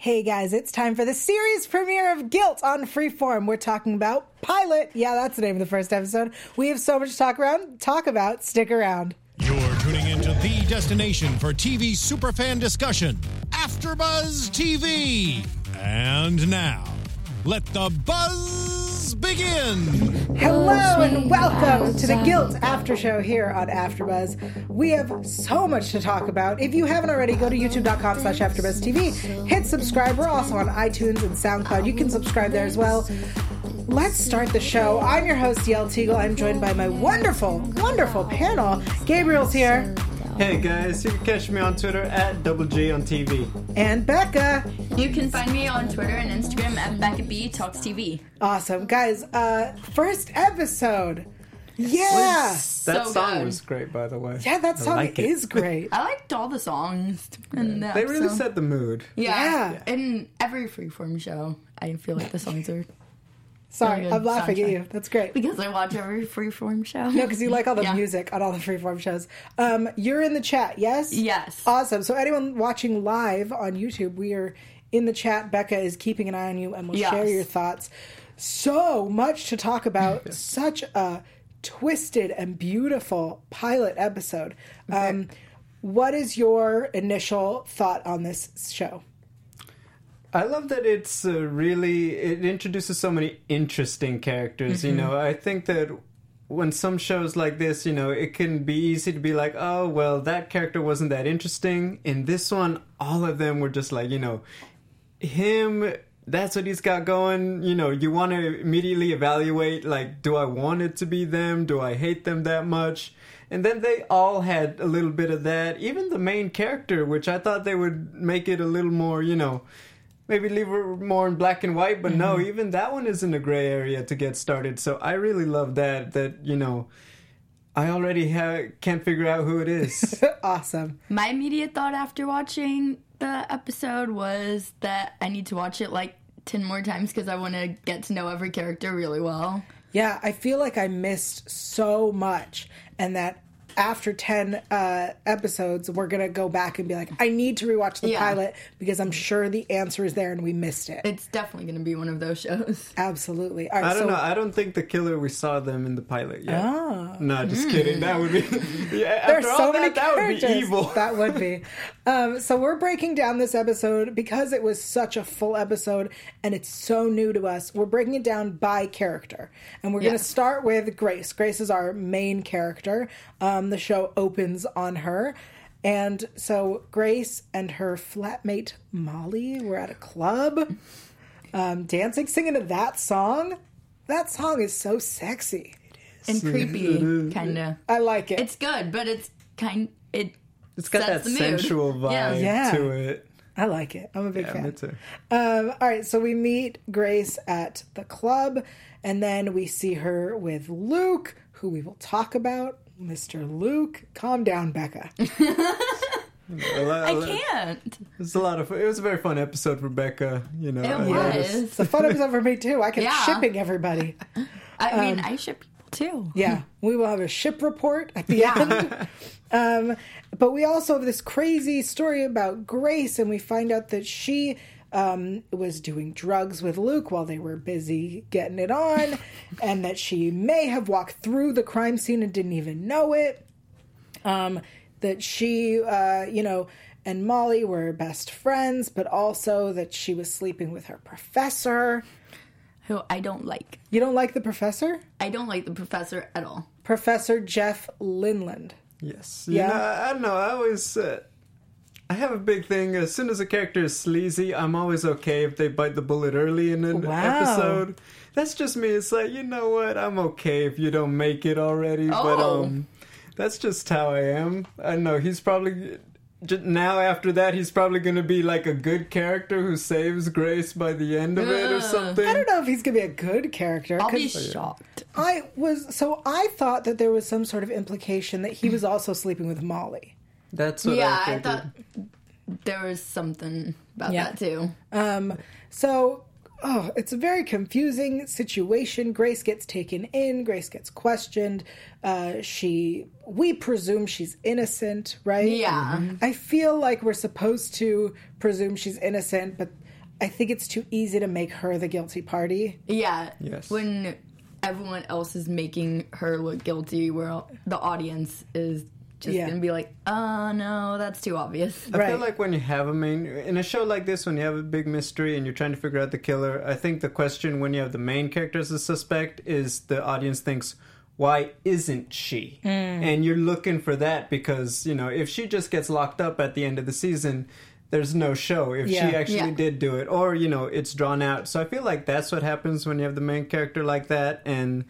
Hey guys, it's time for the series premiere of Guilt on Freeform. We're talking about Pilot. Yeah, that's the name of the first episode. We have so much to talk around, talk about. Stick around. You're tuning into the destination for TV superfan discussion, AfterBuzz TV. And now, let the buzz begin. Hello and welcome to the Guilt After Show here on AfterBuzz. We have so much to talk about. If you haven't already, go to youtube.com slash AfterBuzzTV. Hit subscribe. We're also on iTunes and SoundCloud. You can subscribe there as well. Let's start the show. I'm your host, Yel Teagle. I'm joined by my wonderful, wonderful panel. Gabriel's here. Hey guys, you can catch me on Twitter at Double G on TV. And Becca. You can find me on Twitter and Instagram at Becca B Talks TV. Awesome. Guys, uh first episode. Yeah. That So song good. was great, by the way. Yeah, that song like it. is great. I liked all the songs. In the They really set the mood. Yeah. Yeah. In every freeform show, I feel like the songs are Sorry, I'm laughing at you. That's great. because I watch every freeform show. No, because you like all the Yeah. music on all the freeform shows. Um, you're in the chat, yes? Yes. Awesome. So anyone watching live on YouTube, we are in the chat. Becca is keeping an eye on you and will Yes. share your thoughts. So much to talk about. Such a twisted and beautiful pilot episode. Um, what is your initial thought on this show? I love that it's uh, really it introduces so many interesting characters. You know, I think that when some shows like this, you know, it can be easy to be like, oh well, that character wasn't that interesting. In this one, all of them were just like, you know, him. That's what he's got going. You know, you want to immediately evaluate like, do I want it to be them? Do I hate them that much? And then they all had a little bit of that. Even the main character, which I thought they would make it a little more, you know, maybe leave her more in black and white but no mm-hmm. even that one is in a gray area to get started so i really love that that you know i already ha- can't figure out who it is awesome. My immediate thought after watching the episode was that I need to watch it like 10 more times because I want to get to know every character really well. Yeah, I feel like I missed so much, and that after 10 uh, episodes, we're going to go back and be like, I need to rewatch the Yeah. pilot because I'm sure the answer is there and we missed it. It's definitely going to be one of those shows. Absolutely. All right, i don't so know i don't think the killer we saw them in the pilot yet Oh. no just kidding that would be yeah There's after so all many that that would be characters. evil That would be. Um, so we're breaking down this episode because it was such a full episode and it's so new to us. We're breaking it down by character, and we're going to start with Grace. Grace is our main character. Um, the show opens on her. And so Grace and her flatmate Molly were at a club, um, dancing, singing to that song. That song is so sexy. And creepy, kind of. I like it. It's good, but it's kind it it's got that sets the mood. sensual vibe Yeah. Yeah. to it I like it. I'm a big yeah, fan. me too. Um, all right, so we meet Grace at the club, and then we see her with Luke, who we will talk about. Mr. Luke, calm down, Becca. A lot- a I can't. It was a lot of fun. It was a very fun episode, Rebecca. You know, It I was. It's a fun episode for me too. I kept Yeah. shipping everybody. I mean, I ship people too. Yeah, we will have a ship report at the Yeah. end. Um, but we also have this crazy story about Grace, and we find out that she um, was doing drugs with Luke while they were busy getting it on, and that she may have walked through the crime scene and didn't even know it. Um, that she, uh, you know, and Molly were best friends, but also that she was sleeping with her professor. Who I don't like. You don't like the professor? I don't like the professor at all. Professor Jeff Linland. Yes. You Yeah? know, I, I don't know. I always. Uh, I have a big thing. As soon as a character is sleazy, I'm always okay if they bite the bullet early in an Wow. episode. That's just me. It's like, you know what? I'm okay if you don't make it already. But Oh. um, that's just how I am. I know he's probably. j- Now after that, he's probably going to be like a good character who saves Grace by the end of it or something. I don't know if he's gonna be a good character. I'll be 'cause shocked. I was so I thought that there was some sort of implication that he was also sleeping with Molly. That's what Yeah, I I thought there was something about Yeah. that too. Um, so oh, it's a very confusing situation. Grace gets taken in. Grace gets questioned. Uh, she, we presume she's innocent, right? Yeah. I feel like we're supposed to presume she's innocent, but I think it's too easy to make her the guilty party. Yeah. Yes. When everyone else is making her look guilty, where the audience is just Yeah. gonna be like, "Oh no, that's too obvious." I Right. feel like when you have a main in a show like this, when you have a big mystery and you're trying to figure out the killer, I think the question when you have the main character as a suspect is the audience thinks, "Why isn't she?" Mm. And you're looking for that because you know if she just gets locked up at the end of the season. There's no show if Yeah. she actually Yeah. did do it, or you know, it's drawn out. So I feel like that's what happens when you have the main character like that, and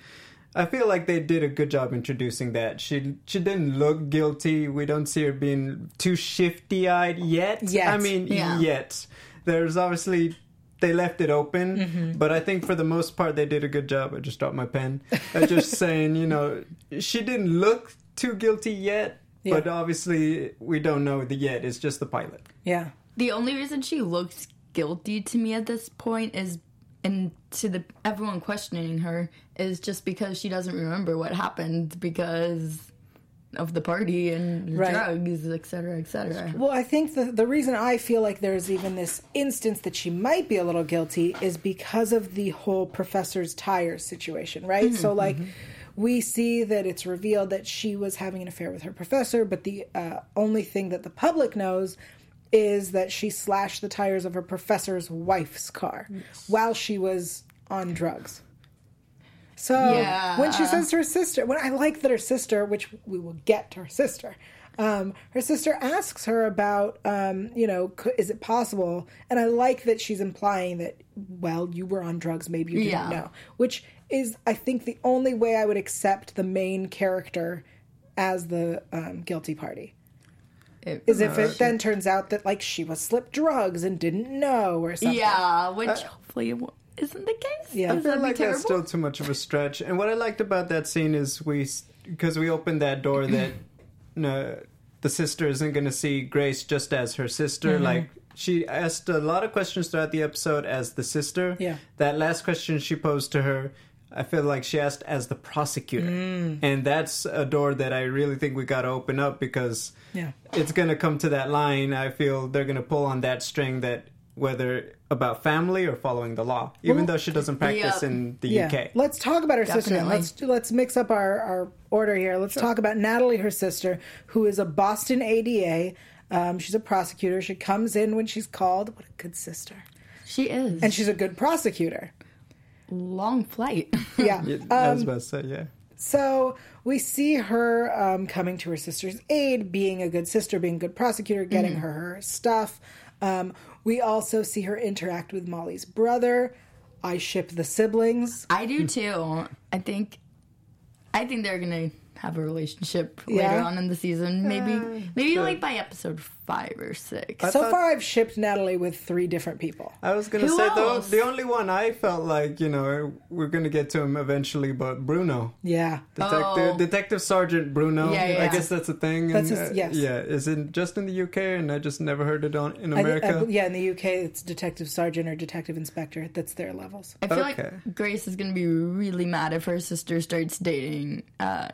I feel like they did a good job introducing that. She she didn't look guilty. We don't see her being too shifty eyed yet. Yet. I mean, Yeah. yet. There's obviously they left it open, Mm-hmm. but I think for the most part they did a good job. I just dropped my pen. I just saying, you know, she didn't look too guilty yet, but obviously we don't know the yet. It's just the pilot. Yeah. The only reason she looks guilty to me at this point is, and to the everyone questioning her, is just because she doesn't remember what happened because of the party and Right. drugs, et cetera, et cetera. Well, I think the the reason I feel like there's even this instance that she might be a little guilty is because of the whole professor's tires situation, right? So like we see that it's revealed that she was having an affair with her professor, but the uh, only thing that the public knows is that she slashed the tires of her professor's wife's car while she was on drugs. So Yeah. when she says to her sister, when I like that her sister, which we will get to her sister, um, her sister asks her about, um, you know, is it possible? And I like that she's implying that, well, you were on drugs, maybe you didn't Yeah. know, which is, I think, the only way I would accept the main character as the um, guilty party. It- Is if it then turns out that like she was slipped drugs and didn't know or something. yeah, which hopefully it w- isn't the case. Yeah. I Would feel be like that's still too much of a stretch. And what I liked about that scene is we, because we opened that door that no, the sister isn't going to see Grace just as her sister. Mm-hmm. Like she asked a lot of questions throughout the episode as the sister. Yeah. That last question she posed to her. I feel like she asked as the prosecutor, Mm. and that's a door that I really think we got to open up because Yeah. it's going to come to that line. I feel they're going to pull on that string that whether about family or following the law, even Well, though she doesn't practice Yeah. in the Yeah. UK. Let's talk about her sister. Let's let's mix up our, our order here. Let's talk about Natalie, her sister, who is a Boston ADA. Um, she's a prosecutor. She comes in when she's called. What a good sister. She is. And she's a good prosecutor. Long flight. Yeah. Yeah, I was Um, about to say, yeah. so we see her um, coming to her sister's aid, being a good sister, being a good prosecutor, getting her her stuff. Um, we also see her interact with Molly's brother. I ship the siblings. I do too. I think, I think they're gonna have a relationship Yeah. later on in the season. Maybe, maybe like by episode five or six. so thought- far, I've shipped Natalie with three different people. I was gonna Who say the the only one I felt like you know we're gonna get to him eventually, but Bruno, Yeah. Detective Oh. Detective Sergeant Bruno. Yeah, yeah. I guess that's a thing. That's and, his- uh, yes. Yeah, is it just in the UK and I just never heard it on in I America? I- yeah, in the UK, it's detective sergeant or detective inspector. That's their levels. I feel Okay. like Grace is gonna be really mad if her sister starts dating, uh,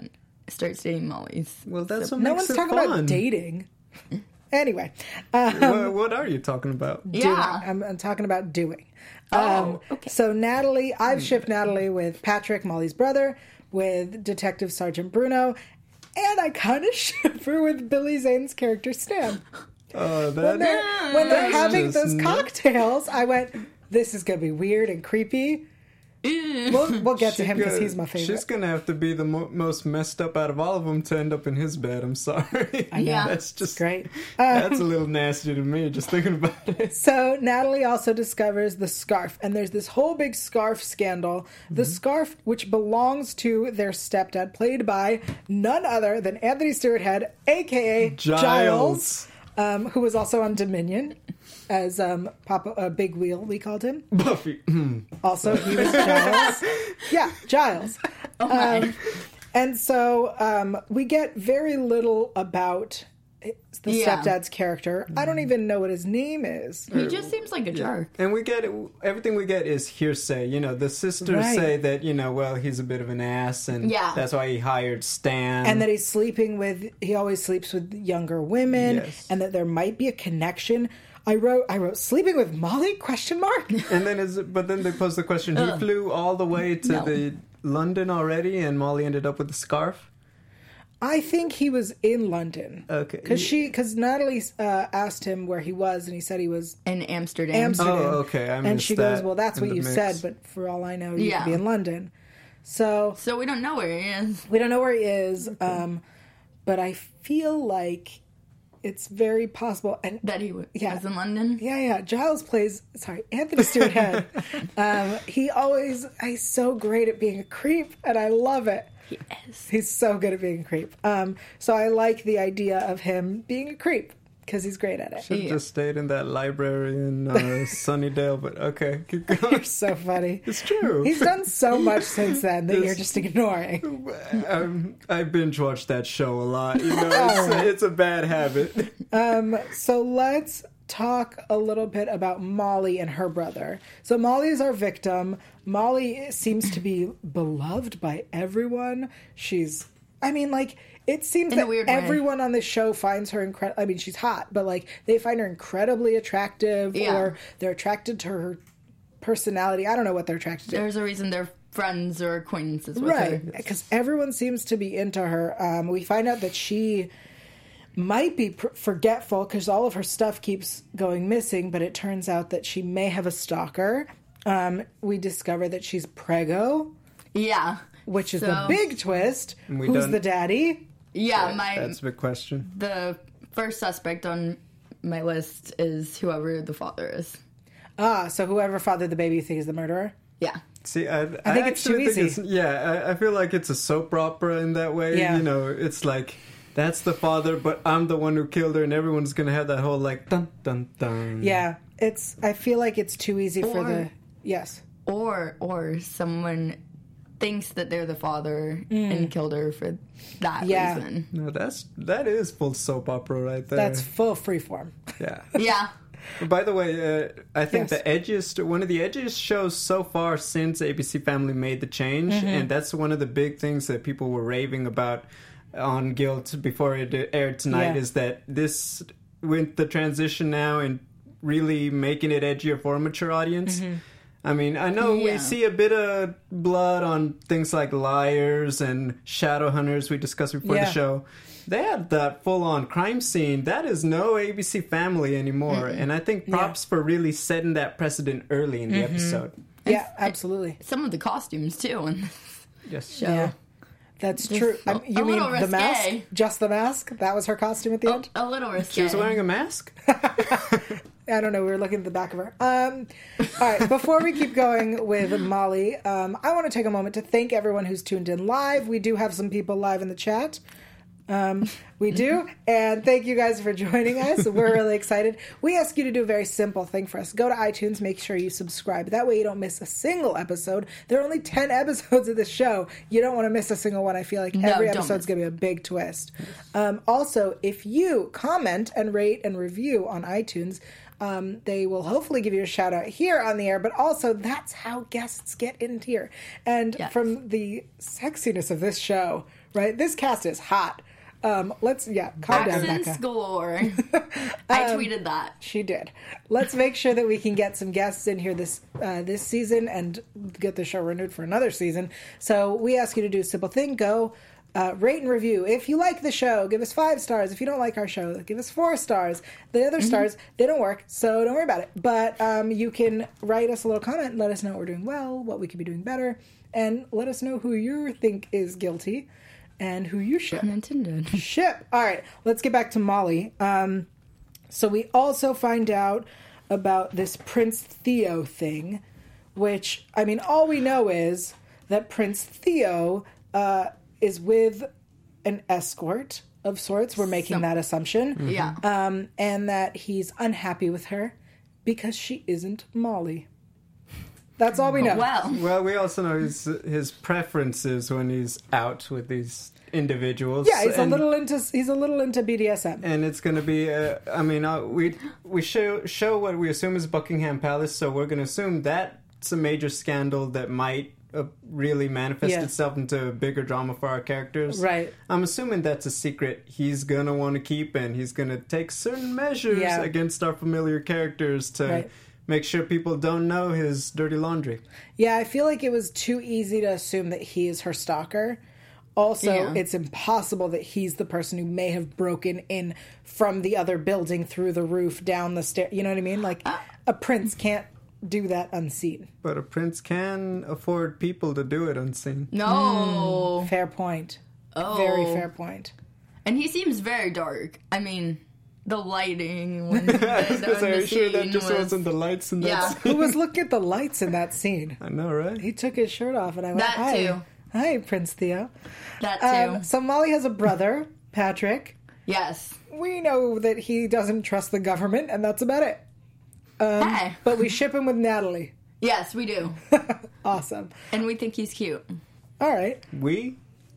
starts dating Molly's. well, that's what No makes one's it talking fun. about dating. Anyway, uh, What, what are you talking about? doing. Yeah. I'm, I'm talking about doing. Um, Oh, okay. So Natalie, I've shipped Natalie with Patrick, Molly's brother, with Detective Sergeant Bruno, and I kind of ship her with Billy Zane's character Stan. Oh, When they're, when they're having those cocktails, I went, "This is gonna be weird and creepy." We'll, we'll get to him because he's my favorite. She's gonna have to be the mo- most messed up out of all of them to end up in his bed. I'm sorry. Yeah. that's just Great. Uh, That's a little nasty to me just thinking about it. So Natalie also discovers the scarf, and there's this whole big scarf scandal. The Mm-hmm. scarf, which belongs to their stepdad, played by none other than Anthony Stewart Head, aka Giles, Giles. um, who was also on Dominion as um, Papa uh, Big Wheel. We called him. Buffy. Also, he was Giles. yeah, Giles. Oh my. Um, and so um, we get very little about the Yeah. stepdad's character. I don't even know what his name is. he just seems like a jerk. And we get everything we get is hearsay. You know, the sisters Right. say that you know, well, he's a bit of an ass, and Yeah. that's why he hired Stan. and that he's sleeping with he always sleeps with younger women Yes. and that there might be a connection I wrote I wrote sleeping with Molly question mark. And then is but then they pose the question: He flew all the way to No. the London already, and Molly ended up with the scarf. I think he was in London. Okay. Because she, because Natalie uh, asked him where he was, and he said he was In Amsterdam. Amsterdam. Oh, okay, I and missed she goes, "Well, that's what you mix. said, but for all I know, you Yeah. could be in London." So So we don't know where he is. we don't know where he is, um, but I feel like it's very possible. And That he w- Yeah. was in London. yeah, yeah, Giles plays. Sorry, Anthony Stewart Head. um, he always he's so great at being a creep, and I love it. He is. He's so good at being a creep. Um, so I like the idea of him being a creep because he's great at it. Should have Yeah. just stayed in that library in uh, Sunnydale, but okay, keep going. You're so funny. It's true. He's done so much since then that you're just ignoring. um, I binge watched that show a lot. You know, it's, it's a bad habit. Um, So let's talk a little bit about Molly and her brother. So Molly is our victim. Molly seems to be beloved by everyone. She's, I mean, like, it seems In that weird way. everyone on the show finds her incredible. I mean, she's hot, but like, they find her incredibly attractive Yeah. or they're attracted to her personality. I don't know what they're attracted to. There's a reason they're friends or acquaintances with right her. because everyone seems to be into her um, we find out that she might be pr- forgetful because all of her stuff keeps going missing but it turns out that she may have a stalker um, we discover that she's prego Yeah. which is the So- big twist we who's don't- the daddy Yeah, my That's a big question. the first suspect on my list is whoever the father is. ah so whoever fathered the baby you think is the murderer Yeah. See, I, I, think it's too actually think easy. it's- yeah, I, I feel like it's a soap opera in that way. Yeah. You know, it's like that's the father, but I'm the one who killed her, and everyone's gonna have that whole like dun dun dun. yeah it's i feel like it's too easy for Or- the yes Or or someone thinks that they're the father and killed her for that Mm. Yeah. reason. No, that's that is full soap opera right there. that's full freeform yeah. Yeah. By the way, uh, I think Yes. the edgiest, one of the edgiest shows so far since ABC Family made the change, Mm-hmm. and that's one of the big things that people were raving about on Guilt before it aired tonight, Yeah. is that this, with the transition now and really making it edgier for a mature audience. Mm-hmm. I mean, I know we see a bit of blood on things like Liars and Shadow Hunters we discussed before Yeah. the show. They had that full on crime scene. That is no ABC family anymore. And I think props for really setting that precedent early in the Mm-hmm. episode. yeah absolutely Some of the costumes too in Yes. show. Yeah. That's true. a- Um, you a mean the mask? Just the mask? That was her costume at the end? A little risque. She was wearing a mask? I don't know. We were looking at the back of her. Um, all right. Before we keep going with Molly, um, I want to take a moment to thank everyone who's tuned in live. We do have some people live in the chat. Um, we do. And thank you guys for joining us. We're really excited. We ask you to do a very simple thing for us. Go to iTunes, make sure you subscribe. That way you don't miss a single episode. There are only 10 episodes of the show. You don't want to miss a single one. I feel like No, every episode's going to be a big twist. Um, also, if you comment and rate and review on iTunes, um, they will hopefully give you a shout out here on the air, but also that's how guests get in here. And Yes. from the sexiness of this show, right? This cast is hot. Um, let's, yeah, calm down, Becca. galore. Um, I tweeted that. She did. Let's make sure that we can get some guests in here this uh, this season and get the show renewed for another season. So we ask you to do a simple thing: go uh, rate and review. If you like the show, give us five stars. If you don't like our show, give us four stars. The other stars they don't work, so don't worry about it. But um, you can write us a little comment, let us know what we're doing well, what we could be doing better, and let us know who you think is guilty and who you should Unintended. ship. All right, let's get back to Molly. Um, so we also find out about this Prince Theo thing, which I mean, all we know is that Prince Theo uh, is with an escort of sorts. We're making Some- that assumption, Yeah. um, and that he's unhappy with her because she isn't Molly. That's all we know. well, Well, we also know his his preferences when he's out with these individuals. yeah, he's and, a little into he's a little into BDSM. and it's going to be. Uh, I mean, uh, we we show show what we assume is Buckingham Palace, so we're going to assume that's a major scandal that might uh, really manifest Yeah. itself into a bigger drama for our characters. Right. I'm assuming that's a secret he's gonna want to keep, and he's gonna take certain measures Yeah. against our familiar characters to Right. make sure people don't know his dirty laundry. Yeah, I feel like it was too easy to assume that he is her stalker. Also, Yeah. it's impossible that he's the person who may have broken in from the other building through the roof down the stair. You know what I mean? Like a prince can't do that unseen. But a prince can afford people to do it unseen. No. Fair point. Oh. Very fair point. And he seems very dark. I mean, the lighting when the, I was the, are you sure that just was, wasn't the lights in that? Yeah. scene? Who was looking at the lights in that scene? I know, right? He took his shirt off, and I went, That "Hi, too. hi, Prince Theo." that too. Um, so Molly has a brother, Patrick. yes. We know that he doesn't trust the government, and that's about it. Um, hey. But we ship him with Natalie. Yes, we do. Awesome. And we think he's cute. All right. We?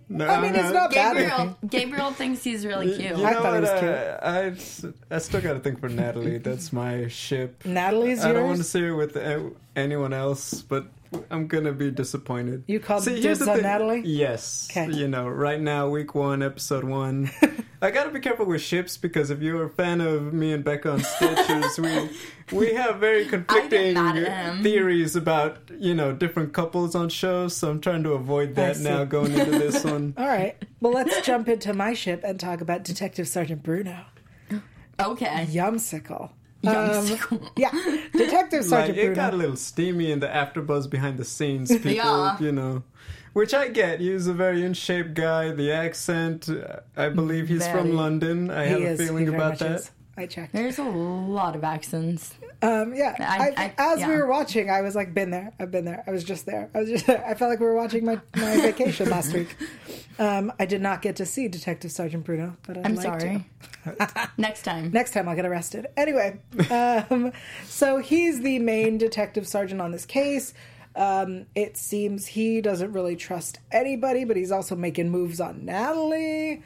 No, I mean, it's not bad. Gabriel Gabriel thinks he's really cute. You I know thought it what? was uh, I I still got to think for Natalie. That's my ship. Natalie's I don't want to yours. see her with anyone else, but I'm gonna be disappointed. You called See, here's dibs the on thing. Natalie? Yes. 'Kay. You know, right now, week one, episode one. I gotta be careful with ships because if you're a fan of me and Becca on Stitchers, we we have very conflicting mad at him. theories about you know different couples on shows. So I'm trying to avoid that now going into this one. All right. Well, let's jump into my ship and talk about Detective Sergeant Bruno. Okay. Yumsicle. Yumsicle. Um, yeah. Detective like Sergeant it got a little steamy in the afterbuzz behind the scenes people Yeah. you know which i get he's a very in-shape guy the accent uh, i believe he's Very. from london i have a is. Feeling about much that is. I checked. There's a lot of accents. Um, yeah. I- I, I- as we were watching, I was like, "Been there. I've been there. I was just there. I was just. I felt like we were watching my, my vacation last week. Um, I did not get to see Detective Sergeant Bruno, but I'm like sorry. Next time. Next time I'll get arrested. Anyway, um, so he's the main detective sergeant on this case. Um, it seems he doesn't really trust anybody, but he's also making moves on Natalie.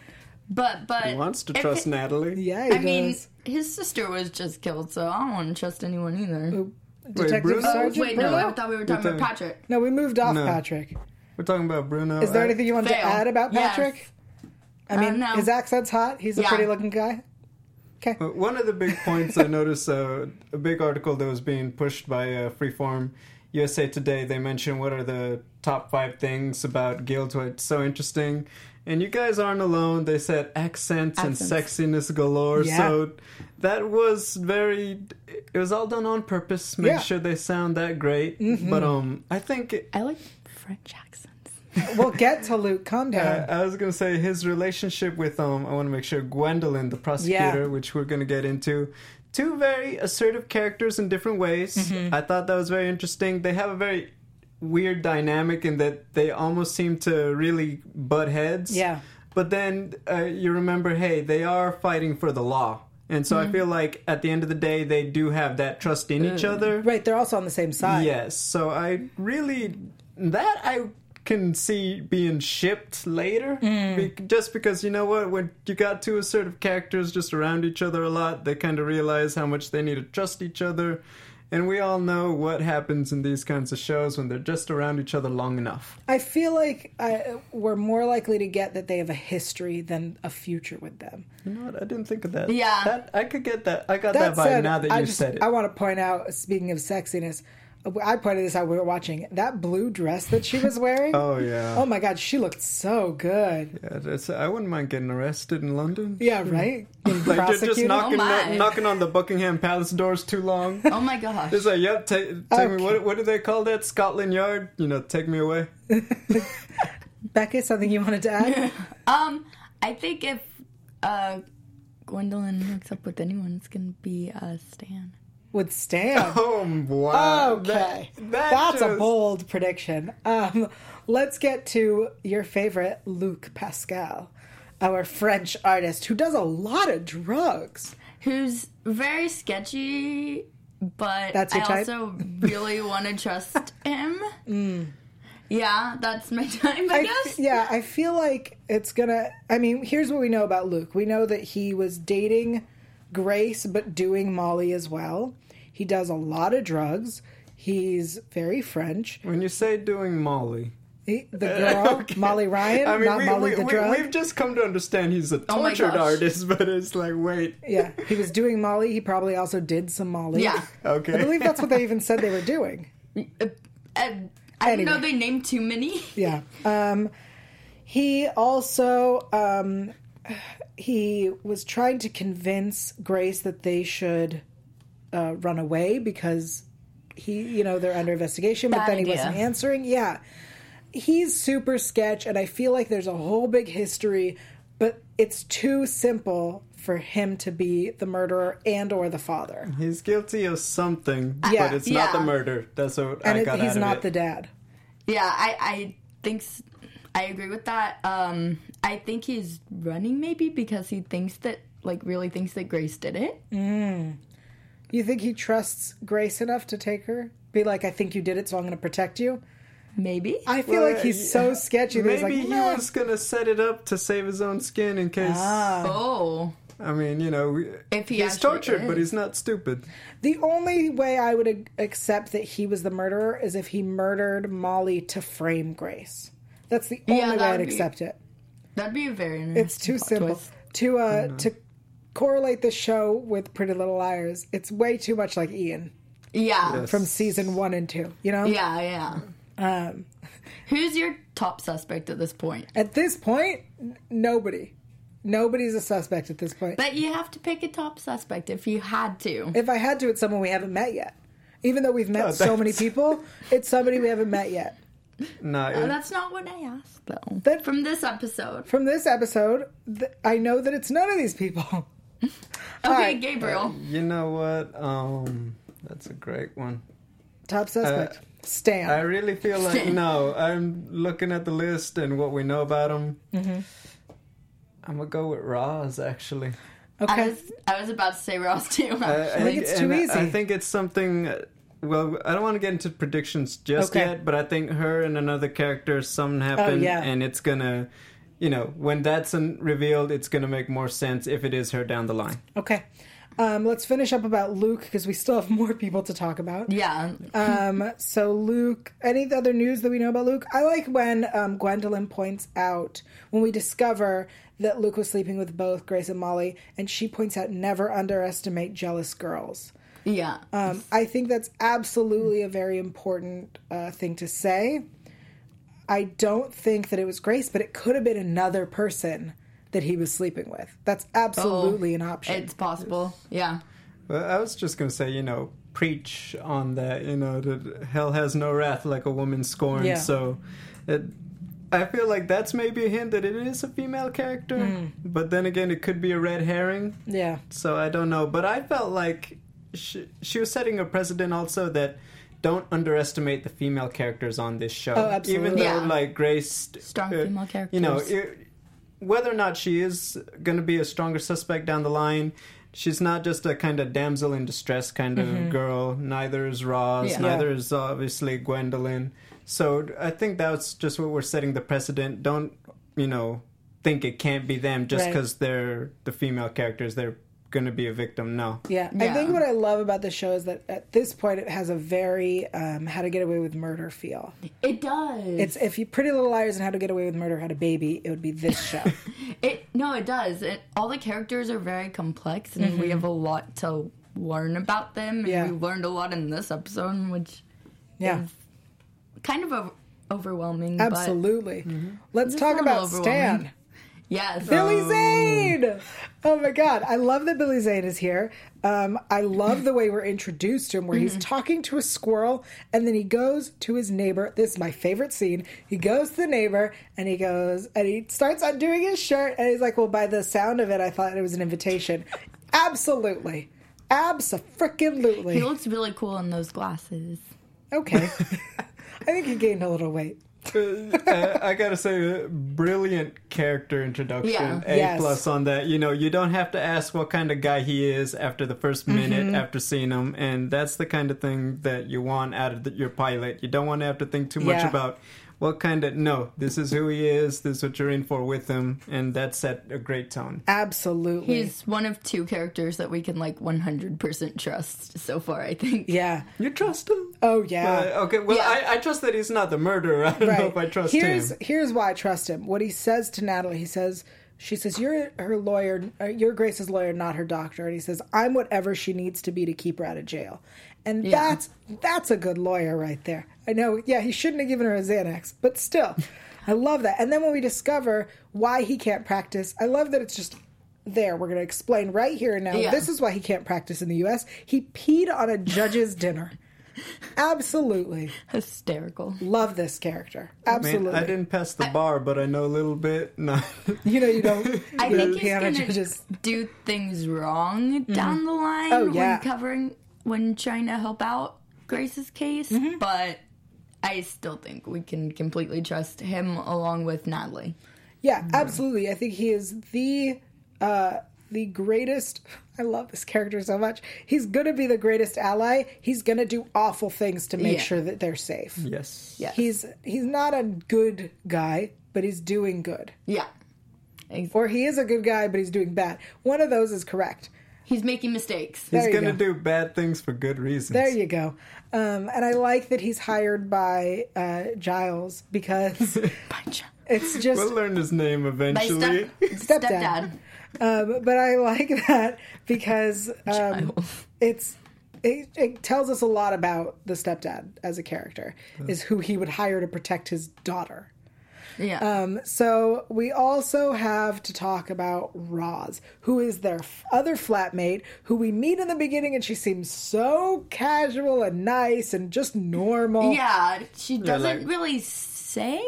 But but he wants to trust it- natalie Yeah, he I mean, his sister was just killed, so I don't want to trust anyone either. Detective Bruno? Oh, Sergeant wait, Bruno. no, I thought we were talking You're about Patrick. No, we moved off No. Patrick. we're talking about bruno Is there I- anything you want to add about Yes. Patrick? I mean, no. his accent's hot. He's a Yeah. pretty looking guy. Okay. One of the big points I noticed, uh, a big article that was being pushed by uh, Freeform USA Today, they mentioned what are the top five things about Guilt what's so interesting. And you guys aren't alone. They said accents, Accents. and sexiness galore. Yeah. So that was very. It was all done on purpose. Make Yeah. sure they sound that great. But um, I think it, I like French accents. We'll get to Luke. Calm down. uh, I was gonna say his relationship with um I want to make sure Gwendolyn the prosecutor, Yeah. which we're gonna get into. Two very assertive characters in different ways. Mm-hmm. I thought that was very interesting. They have a very weird dynamic in that they almost seem to really butt heads. Yeah. But then uh, you remember, hey, they are fighting for the law. And so Mm-hmm. I feel like at the end of the day, they do have that trust in each other. right, they're also on the same side. Yes, so I really that I can see being shipped later, Be- mm. just because you know what, when you got two assertive characters just around each other a lot, they kind of realize how much they need to trust each other, and we all know what happens in these kinds of shows when they're just around each other long enough. I feel like I, we're more likely to get that they have a history than a future with them. You know what? I didn't think of that. Yeah. that I could get that. I got That that, vibe said, now that you just said it. I want to point out. Speaking of sexiness, I pointed this out. We were watching that blue dress that she was wearing. oh yeah. Oh my god, she looked so good. yeah I wouldn't mind getting arrested in London. Yeah, right. Being Like they're just knocking, Oh, my. knocking on the Buckingham Palace doors too long. Oh my gosh. It's like, yep, ta- take Okay. me. What, what do they call that? Scotland Yard? You know, take me away. Becca, something you wanted to add? Um, I think if uh Gwendolyn hooks up with anyone, it's gonna be uh Stan. With Stan. Oh wow! Okay, That- that that's a bold prediction. Um, let's get to your favorite, Luc Pascal, our French artist who does a lot of drugs. Who's very sketchy, but That's your I type? also really want to trust him. Yeah, that's my time, I, I guess. yeah, I feel like it's gonna. I mean, here's what we know about Luke. We know that he was dating Grace, but doing Molly as well. He does a lot of drugs. He's very French. When you say doing Molly, He, the girl, Okay. Molly Ryan, I mean, not we, Molly we, the we, drug. we've just come to understand he's a Oh tortured gosh. artist, but it's like, wait, Yeah, he was doing Molly. He probably also did some Molly. Yeah. okay. I believe that's what they even said they were doing. Uh, uh, I didn't know they named too many. Yeah. Um, he also um, he was trying to convince Grace that they should uh, run away because he, you know, they're under investigation, but Bad then he wasn't answering. Yeah. He's super sketch, and I feel like there's a whole big history, but it's too simple for him to be the murderer and or the father. He's guilty of something, Yeah. but it's not the murder. That's what And I it, got he's out of not the dad. Yeah, I, I think s- I agree with that. Um, I think he's running maybe because he thinks that, like, really thinks that Grace did it. You think he trusts Grace enough to take her? Be like, I think you did it, so I'm going to protect you. Maybe. I feel Well, like he's so sketchy that he's Maybe like, he "Nah." was gonna set it up to save his own skin in case. Ah. oh, I mean, you know, If he he's actually tortured, but he's not stupid. The only way I would accept that he was the murderer is if he murdered Molly to frame Grace. That's the Yeah, only way I'd be- accept it. that'd be a very It's too simple twist. to uh to correlate the show with Pretty Little Liars. It's way too much like Ian Yeah. Yes. from season one and two. You know, Yeah, yeah. Um, Who's your top suspect at this point? at this point, n- nobody, nobody's a suspect at this point. But you have to pick a top suspect if you had to. If I had to, it's someone we haven't met yet. Even though we've met Oh, so many people, it's somebody we haven't met yet. No, Oh, that's not what I asked, though. That- From this episode. From this episode, th- I know that it's none of these people. Okay, right. Gabriel. you know what? Um, that's a great one. Top suspect, Stan. I really feel like no. I'm looking at the list and what we know about him. Mm-hmm. I'm gonna go with Roz. Actually, I okay, was, I was about to say Ross, too. I, think it's too and I- easy. I think it's something. Well, I don't want to get into predictions just Okay. yet, but I think her and another character, something happened, Oh, yeah. and it's gonna, you know, when that's un- revealed, it's gonna make more sense if it is her down the line. okay. Um, let's finish up about Luke because we still have more people to talk about. yeah. Um, so Luke, any other news that we know about Luke? I like when um, Gwendolyn points out when we discover that Luke was sleeping with both Grace and Molly, and she points out never underestimate jealous girls. Yeah. Um, I think that's absolutely a very important uh, thing to say. I don't think that it was Grace, but it could have been another person that he was sleeping with. That's absolutely an option. it's possible. Yeah. Well, I was just gonna say, you know, preach on that. You know, that hell has no wrath like a woman scorned. Yeah. So, it, I feel like that's maybe a hint that it is a female character. Hmm. But then again, it could be a red herring. yeah. So I don't know. But I felt like she, she was setting a precedent also that don't underestimate the female characters on this show. Oh, absolutely. Even though Yeah. like Grace, Strong uh, female characters. You know, it, whether or not she is going to be a stronger suspect down the line. She's not just a kind of damsel in distress kind of girl. Neither is Roz. Yeah. Neither is obviously Gwendolyn. So I think that's just what we're setting the precedent. Don't you know think it can't be them just Right. because they're the female characters. They're going to be a victim. No. Yeah. I think what I love about the show is that at this point it has a very um, How to Get Away with Murder feel. It does. It's if you Pretty Little Liars and How to Get Away with Murder had a baby, it would be this show. It no, it does. It, all the characters are very complex, and we have a lot to learn about them. And Mm-hmm. Yeah. we learned a lot in this episode, which yeah. kind of o- overwhelming. but- Absolutely. Let's talk about little Stan. Yes, Billy Zane! Oh my god, I love that Billy Zane is here. Um, I love the way we're introduced to him, where he's talking to a squirrel and then he goes to his neighbor. This is my favorite scene. He goes to the neighbor and he goes and he starts undoing his shirt and he's like, Well, by the sound of it, I thought it was an invitation. Absolutely. Abso-freaking-lutely. he looks really cool in those glasses. Okay. I think he gained a little weight. Uh, I gotta say, uh, brilliant character introduction. Yeah. A Yes. plus on that. You know, you don't have to ask what kind of guy he is after the first minute Mm-hmm. after seeing him, and that's the kind of thing that you want out of the, your pilot. You don't want to have to think too much Yeah. about what kind of. No, this is who he is. This is what you're in for with him, and that set a great tone. Absolutely. He's one of two characters that we can like 100% trust so far. I think. yeah. You trust him? Oh yeah. Uh, okay, well, Yeah. I, I trust that he's not the murderer. I don't know if I trust here's him. here's why I trust him. What he says to Natalie, he says, she says, "You're her lawyer. Uh, you're Grace's lawyer, not her doctor." And he says, "I'm whatever she needs to be to keep her out of jail." And Yeah. that's that's a good lawyer right there. I know. Yeah, he shouldn't have given her a Xanax, but still, I love that. And then when we discover why he can't practice, I love that it's just. There, we're going to explain right here and now. Yeah. This is why he can't practice in the U.S. He peed on a judge's dinner. Absolutely Hysterical. love this character. I Absolutely. mean, I didn't pass the bar, but I know a little bit. No. You know, you don't. I you think he's gonna judges. do things wrong down the line Oh, yeah. when covering when trying to help out Grace's case, Mm-hmm. but I still think we can completely trust him along with Natalie. Yeah, absolutely. I think he is the uh, the greatest. I love this character so much. He's gonna be the greatest ally. He's gonna do awful things to make Yeah. sure that they're safe. yes. Yes. He's he's not a good guy, but he's doing good. Yeah. Ex- Or he is a good guy, but he's doing bad. One of those is correct. He's making mistakes. There He's gonna do bad things for good reasons. There you go. Um, and I like that he's hired by uh, Giles because it's just We'll learn his name My eventually. step, Stepdad. stepdad. Um, but I like that because um, it's it, it tells us a lot about the stepdad as a character is who he would hire to protect his daughter. Yeah. Um, so we also have to talk about Roz, who is their f- other flatmate, who we meet in the beginning, and she seems so casual and nice and just normal. yeah. She doesn't like- really say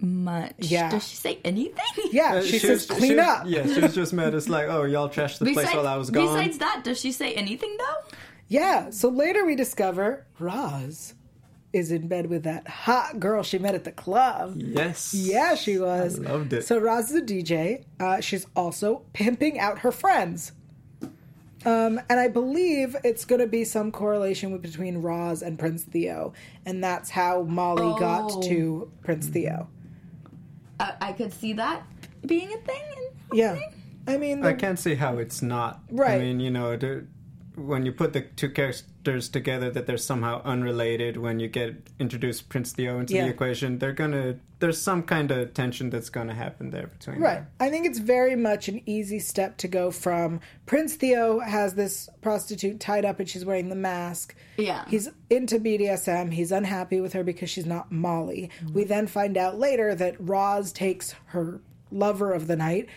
much. Yeah. Does she say anything? Yeah, Uh, she, was- says clean she was- up. Yeah, she was just mad. It's like, oh, y'all trashed the place while I was gone. besides that, does she say anything though? Yeah, so later we discover Roz is in bed with that hot girl she met at the club. yes. Yeah, she was. I loved it. So Roz is a DJ. Uh, she's also pimping out her friends. Um, and I believe it's going to be some correlation with, between Roz and Prince Theo, and that's how Molly got Oh. to Prince Theo. I, I could see that being a thing. and Yeah, happening. I mean, I can't see how it's not. Right. I mean, you know, the, when you put the two characters together, that they're somehow unrelated. When you get introduced Prince Theo into Yeah. the equation, they're gonna. There's some kind of tension that's gonna happen there between. Them. Right. them. I think it's very much an easy step to go from Prince Theo has this prostitute tied up and she's wearing the mask. Yeah. He's into BDSM. He's unhappy with her because she's not Molly. We mm-hmm. then find out later that Roz takes her lover of the night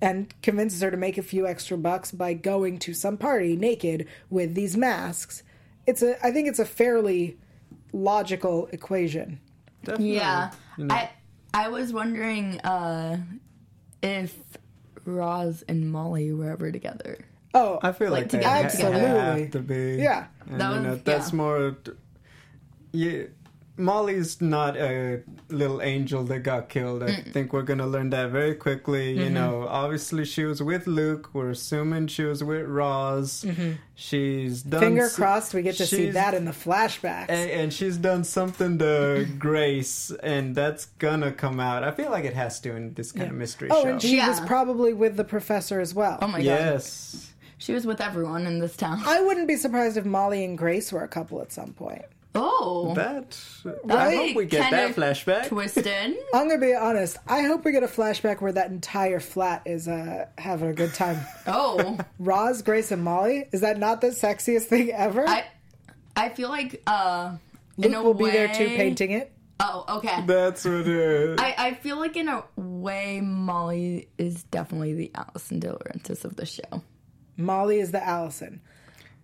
and convinces her to make a few extra bucks by going to some party naked with these masks. It's a I think it's a fairly logical equation. Definitely. Yeah. You know, I I was wondering uh, if Roz and Molly were ever together. Oh, I feel like, Like they together, ha- together. they Absolutely. have to be. Yeah. And, That you know, that's yeah. more. Yeah, Molly's not a little angel that got killed. I think we're gonna learn that very quickly. Mm-hmm. You know, obviously she was with Luke. We're assuming she was with Roz. She's done. Mm-hmm. Finger s- crossed we get to see that in the flashbacks. And, and she's done something to Grace, and that's gonna come out. I feel like it has to in this kind of mystery oh, show. and she was probably with the professor as well. Oh my god. yes. She was with everyone in this town. I wouldn't be surprised if Molly and Grace were a couple at some point. Oh. That. I hope we get that flashback. Twisted. I'm gonna be honest. I hope we get a flashback where that entire flat is uh, having a good time. Oh. Roz, Grace, and Molly. Is that not the sexiest thing ever? I I feel like uh in Luke a will be there too, painting it. Oh, okay. That's what it. I, I feel like in a way Molly is definitely the Alison DiLaurentis of the show. Molly is the Alison.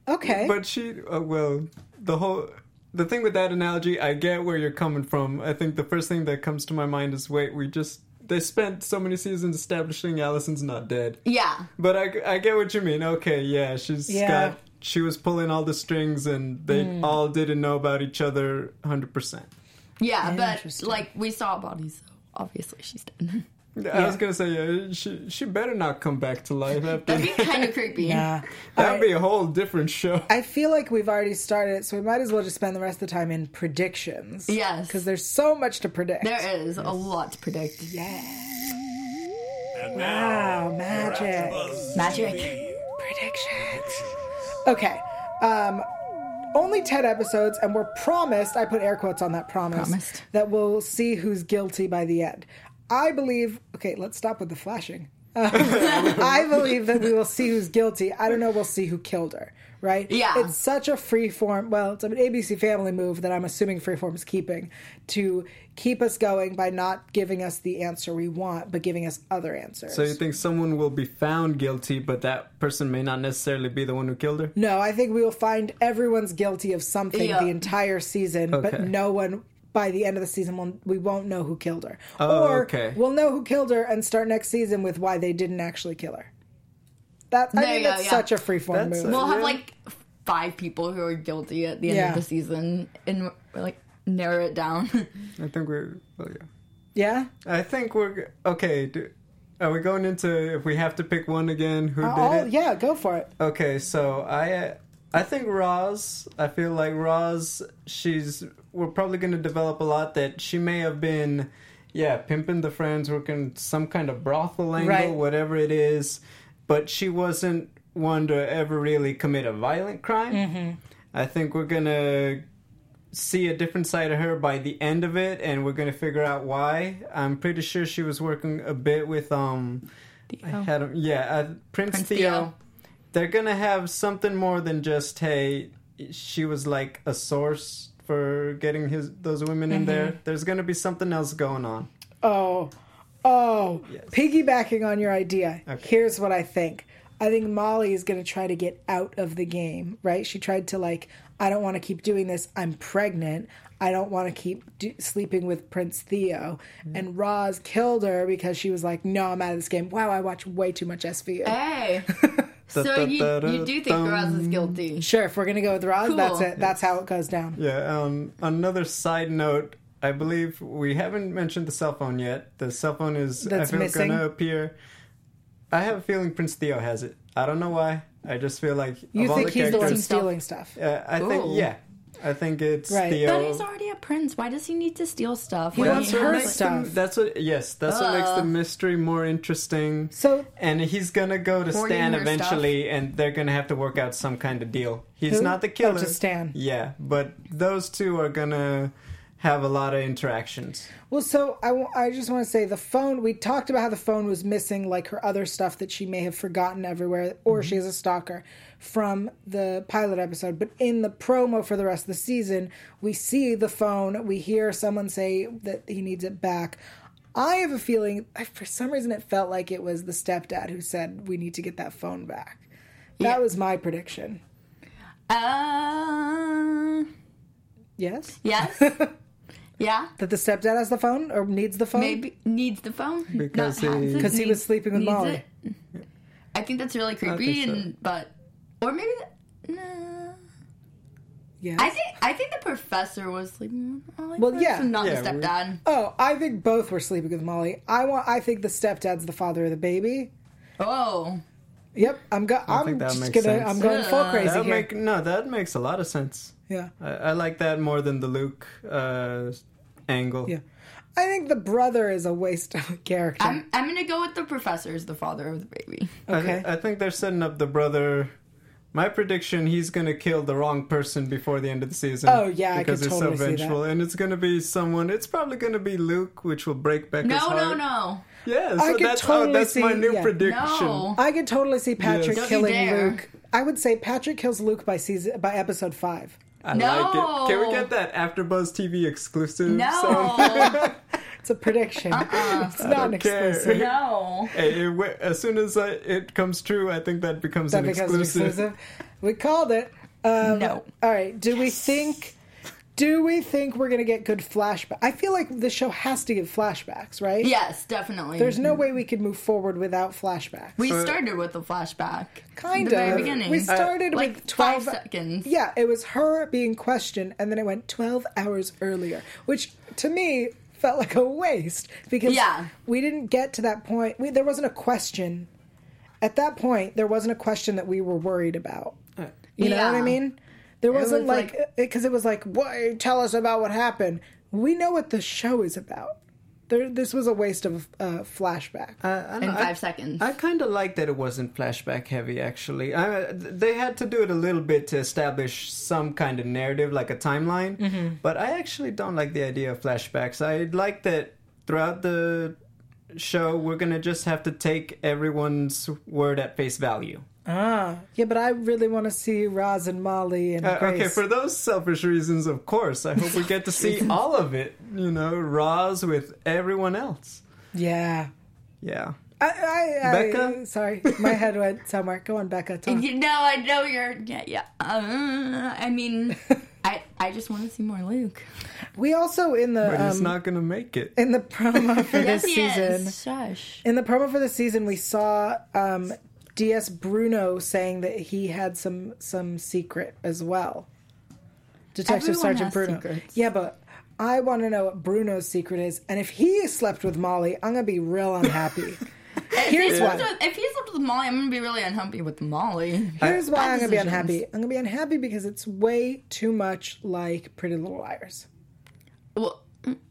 Okay. But she, uh, well, the whole, the thing with that analogy, I get where you're coming from. I think the first thing that comes to my mind is, wait, we just they spent so many seasons establishing Alison's not dead. Yeah. But I, I get what you mean. Okay, yeah, she's Yeah. got, she was pulling all the strings, and they hmm. all didn't know about each other 100. percent Yeah, but like we saw bodies, so obviously she's dead. I was gonna say, yeah, she she better not come back to life after. That'd be kind of creepy. yeah. That'd be a whole different show. I feel like we've already started, so we might as well just spend the rest of the time in predictions. Yes. Because there's so much to predict. There is a lot to predict. Yeah. wow, magic. Magic. Predictions. Okay. Um only 10 episodes, and we're promised, I put air quotes on that promise, Promised. that we'll see who's guilty by the end. I believe, okay, let's stop with the flashing. Um, I believe that we will see who's guilty. I don't know, we'll see who killed her, right? Yeah. It's such a free form. well, it's an ABC family move that I'm assuming Freeform is keeping to keep us going by not giving us the answer we want, but giving us other answers. So you think someone will be found guilty, but that person may not necessarily be the one who killed her? No, I think we will find everyone's guilty of something Yeah. the entire season, but no one by the end of the season will, we won't know who killed her. Oh, or okay. we'll know who killed her and start next season with why they didn't actually kill her. That I There think you go, that's yeah. such a freeform That's move. a- We'll have like five people who are guilty at the end Yeah. of the season and like narrow it down. I think we're. Well, yeah. yeah? I think we're okay. Do, are we going into if we have to pick one again? Who did Oh, it? yeah, go for it. Okay, so I uh, I think Roz. I feel like Roz. She's we're probably going to develop a lot that she may have been, yeah, pimping the friends, working some kind of brothel angle, Right. whatever it is, but she wasn't one to ever really commit a violent crime. Mm-hmm. I think we're gonna see a different side of her by the end of it, and we're gonna figure out why. I'm pretty sure she was working a bit with um. I had him, yeah, uh, Prince, Prince Theo. Theo. They're gonna have something more than just hey, she was like a source for getting his those women in there. Mm-hmm. There's gonna be something else going on. Oh, oh, Yes. piggybacking on your idea. Okay. Here's what I think. I think Molly is going to try to get out of the game, right? She tried to like, I don't want to keep doing this. I'm pregnant. I don't want to keep do- sleeping with Prince Theo. Mm-hmm. And Roz killed her because she was like, No, I'm out of this game. Wow, I watch way too much SVU. hey. So you, you do think Roz is guilty? Sure, if we're gonna go with Roz, Cool. that's it. That's how it goes down. Yeah. Um. Another side note. I believe we haven't mentioned the cell phone yet. The cell phone is That's I feel missing. gonna appear. I have a feeling Prince Theo has it. I don't know why. I just feel like You of all think the he's the one characters, stealing stuff? Uh, I think Ooh. yeah. I think it's Right. Theo. But he's already a prince. Why does he need to steal stuff? He when wants her stuff. the- that's what. Yes, that's what makes the Uh. mystery more interesting. So And he's gonna go to Hoarding Stan her eventually, and they're gonna have to work out some kind of deal. He's Who? not the Oh, killer. to Stan. Yeah, but those two are gonna have a lot of interactions. Well, so I, w- I just want to say the phone, we talked about how the phone was missing, like her other stuff that she may have forgotten everywhere, or Mm-hmm. she is a stalker from the pilot episode. But in the promo for the rest of the season, we see the phone, we hear someone say that he needs it back. I have a feeling, for some reason, it felt like it was the stepdad who said, We need to get that phone back. That Yeah. was my prediction. Uh, Yes? yes. yeah. That the stepdad has the phone or needs the phone? Maybe needs the phone Because Not he- has it, 'Cause he was sleeping with needs Molly. it. I think that's really creepy, so. and but or maybe that, nah. Yes. I think I think the professor was sleeping. with Molly Well, yeah. and not Yeah, the we- stepdad. Oh, I think both were sleeping with Molly. I want. I think the stepdad's the father of the baby. Oh, Yep, I'm go- I'm just gonna. sense. I'm going full crazy That here. make no, that makes a lot of sense. Yeah, I, I like that more than the Luke uh, angle. yeah. I think the brother is a waste of a character. I'm I'm gonna go with the professor as the father of the baby. I, Okay. I think they're setting up the brother. My prediction: he's gonna kill the wrong person before the end of the season. Oh, yeah, I because could it's totally so vengeful, and it's gonna be someone. It's probably gonna be Luke, which will break Becca's No, heart. no, no, Yeah, I so could that's totally oh, that's my new yeah. prediction. no. I could totally see Patrick Yes. Killing. Luke. I would say Patrick kills Luke by season by episode five. I No. like it. Can we get that AfterBuzz TV exclusive? No. It's a prediction. Uh-uh. It's not an don't care. exclusive. no. Hey, it, wi- as soon as I, it comes true, I think that becomes That an becomes exclusive. exclusive. We called it. Um, No. All right. Do we think? Do we think we're gonna get good flashback? I feel like the show has to give flashbacks, right? Yes, definitely. There's no way we could move forward without flashbacks. We Uh, started with a flashback. kind the of. very beginning. We started like with twelve five seconds. Yeah, it was her being questioned, and then it went twelve hours earlier, which to me felt like a waste because Yeah. we didn't get to that point. We, there wasn't a question at that point. There wasn't a question that we were worried about. You know what I Yeah. mean? There wasn't was like like- because it was like, "What? Tell us about what happened." We know what the show is about. There, this was a waste of uh, flashback. I, I, In I- five seconds. I kind of like that it wasn't flashback heavy. Actually, I, they had to do it a little bit to establish some kind of narrative, like a timeline. Mm-hmm. But I actually don't like the idea of flashbacks. I like that throughout the show, we're gonna just have to take everyone's word at face value. Ah, yeah, but I really want to see Roz and Molly and Uh, Grace. okay, for those selfish reasons, of course. I hope we get to see all of it. You know, Roz with everyone else. yeah. Yeah. I, I, I, Becca? Sorry, my head went somewhere. Go on, Becca. Talk. You know, I know you're. Yeah, yeah. Uh, I mean, I I just want to see more Luke. We also in the But he's um, not gonna make it. in the promo for yes, this he season. is. Shush. In the promo for the season, we saw um, DS Bruno saying that he had some some secret as well. Detective Everyone Sergeant Bruno. secrets. Yeah, but I want to know what Bruno's secret is, and if he slept with Molly, I'm gonna be real unhappy. Here's if, why. with, if he's up with Molly, I'm gonna be really unhappy with Molly. Here's why Bad I'm gonna be unhappy. I'm gonna be unhappy because it's way too much like Pretty Little Liars. Well,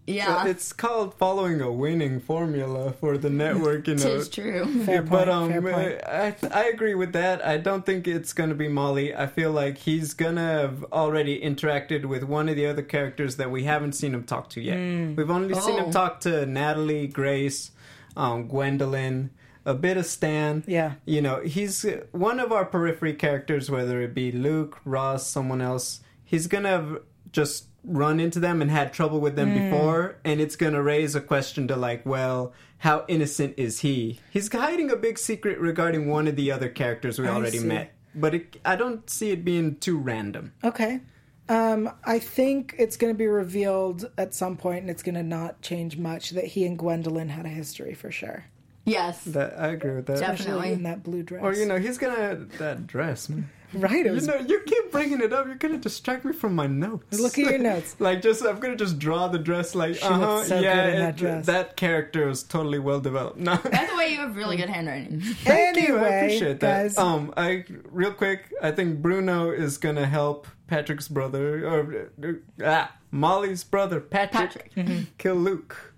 yeah, It's called following a winning formula for the network, you know. tis true. Fair point. but um, fair point. I I agree with that. I don't think it's gonna be Molly. I feel like he's gonna have already interacted with one of the other characters that we haven't seen him talk to yet. Hmm. We've only seen him Oh. talk to Natalie, Grace, um, Gwendolyn, a bit of Stan. Yeah. you know, he's uh, one of our periphery characters, whether it be Luke, Roz, someone else. He's gonna have just run into them and had trouble with them before, and it's gonna raise a question to like, well, how innocent is he? He's hiding a big secret regarding one of the other characters we I already see. met, but it, I don't see it being too random. Okay. Um, I think it's going to be revealed at some point, and it's going to not change much that he and Gwendolyn had a history for sure, Yes, That I agree with that. Definitely. especially in that blue dress. Or you know, he's gonna that dress. Man. Right? It You know, you keep bringing it up. You're gonna distract me from my notes. Look at your notes. like, just I'm gonna just draw the dress. Like, uh huh. so yeah, good in that it- that character was totally well developed. No. by the way, you have really good handwriting. Thank you. I Anyway, appreciate that. guys. Um, I real quick. I think Bruno is gonna help Patrick's brother, or uh, ah, Molly's brother, Patrick, Patrick. kill Luke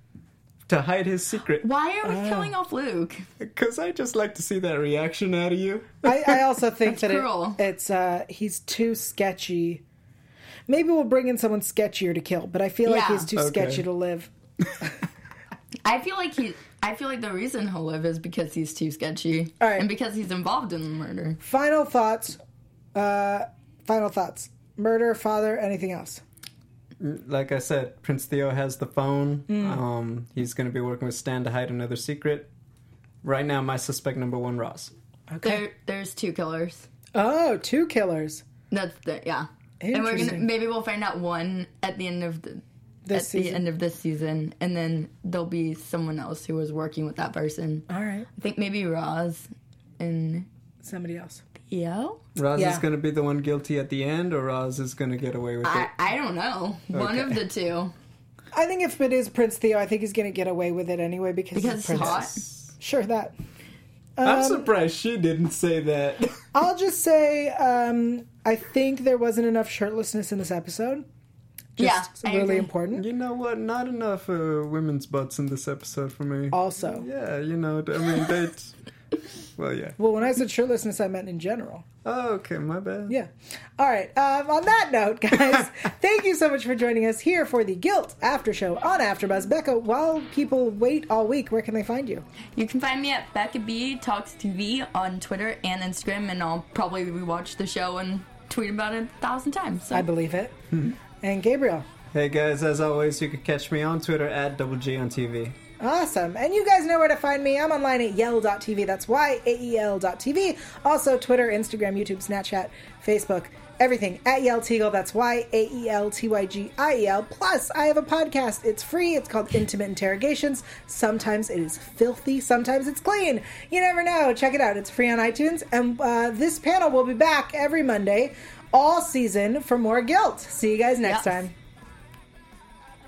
to hide his secret. Why are we Ah. killing off Luke? Because I just like to see that reaction out of you. I, I also think that it, it's uh, he's too sketchy. Maybe we'll bring in someone sketchier to kill, but I feel like he's too Okay. sketchy to live. I feel like he. I feel like the reason he'll live is because he's too sketchy, All right. and because he's involved in the murder. Final thoughts. Uh, final thoughts. Murder, father, anything else? Like I said, Prince Theo has the phone. Hmm. Um, he's going to be working with Stan to hide another secret. Right now, my suspect number one, Roz. Okay. There, there's two killers. Oh, two killers. That's the yeah. And we're gonna Interesting. maybe we'll find out one at the end of the This at the season. end of this season, and then there'll be someone else who was working with that person. All right. I think maybe Roz and Somebody else. Theo. Roz Yeah. is going to be the one guilty at the end, or Roz is going to get away with I it. I don't know. One of the two I think if it is Prince Theo, I think he's going to get away with it anyway because, because he's he's Prince. hot. Sure, that. I'm surprised she didn't say that. I'll just say um, I think there wasn't enough shirtlessness in this episode. Yeah, Just I really agree. important. you know what? Not enough uh, women's butts in this episode for me. Also, Yeah, you know, I mean, they. Well, yeah. well, when I said shirtlessness, I meant in general. Oh, okay, my bad. Yeah. All right. Um, on that note, guys, thank you so much for joining us here for the Guilt After Show on AfterBuzz. Becca, while people wait all week, where can they find you? You can find me at Becca B Talks TV on Twitter and Instagram, and I'll probably rewatch the show and tweet about it a thousand times. So. I believe it. And Gabriel. Hey guys, as always, you can catch me on Twitter at Double G on TV. Awesome. And you guys know where to find me. I'm online at yael.tv. That's Y A E L.tv. Also, Twitter, Instagram, YouTube, Snapchat, Facebook, everything at Yael Tygiel. That's Y A E L T Y G I E L. Plus, I have a podcast. It's free. It's called Intimate Interrogations. Sometimes it is filthy, sometimes it's clean. You never know. Check it out. It's free on iTunes. And uh, this panel will be back every Monday, all season, for more guilt. See you guys next Yep. time.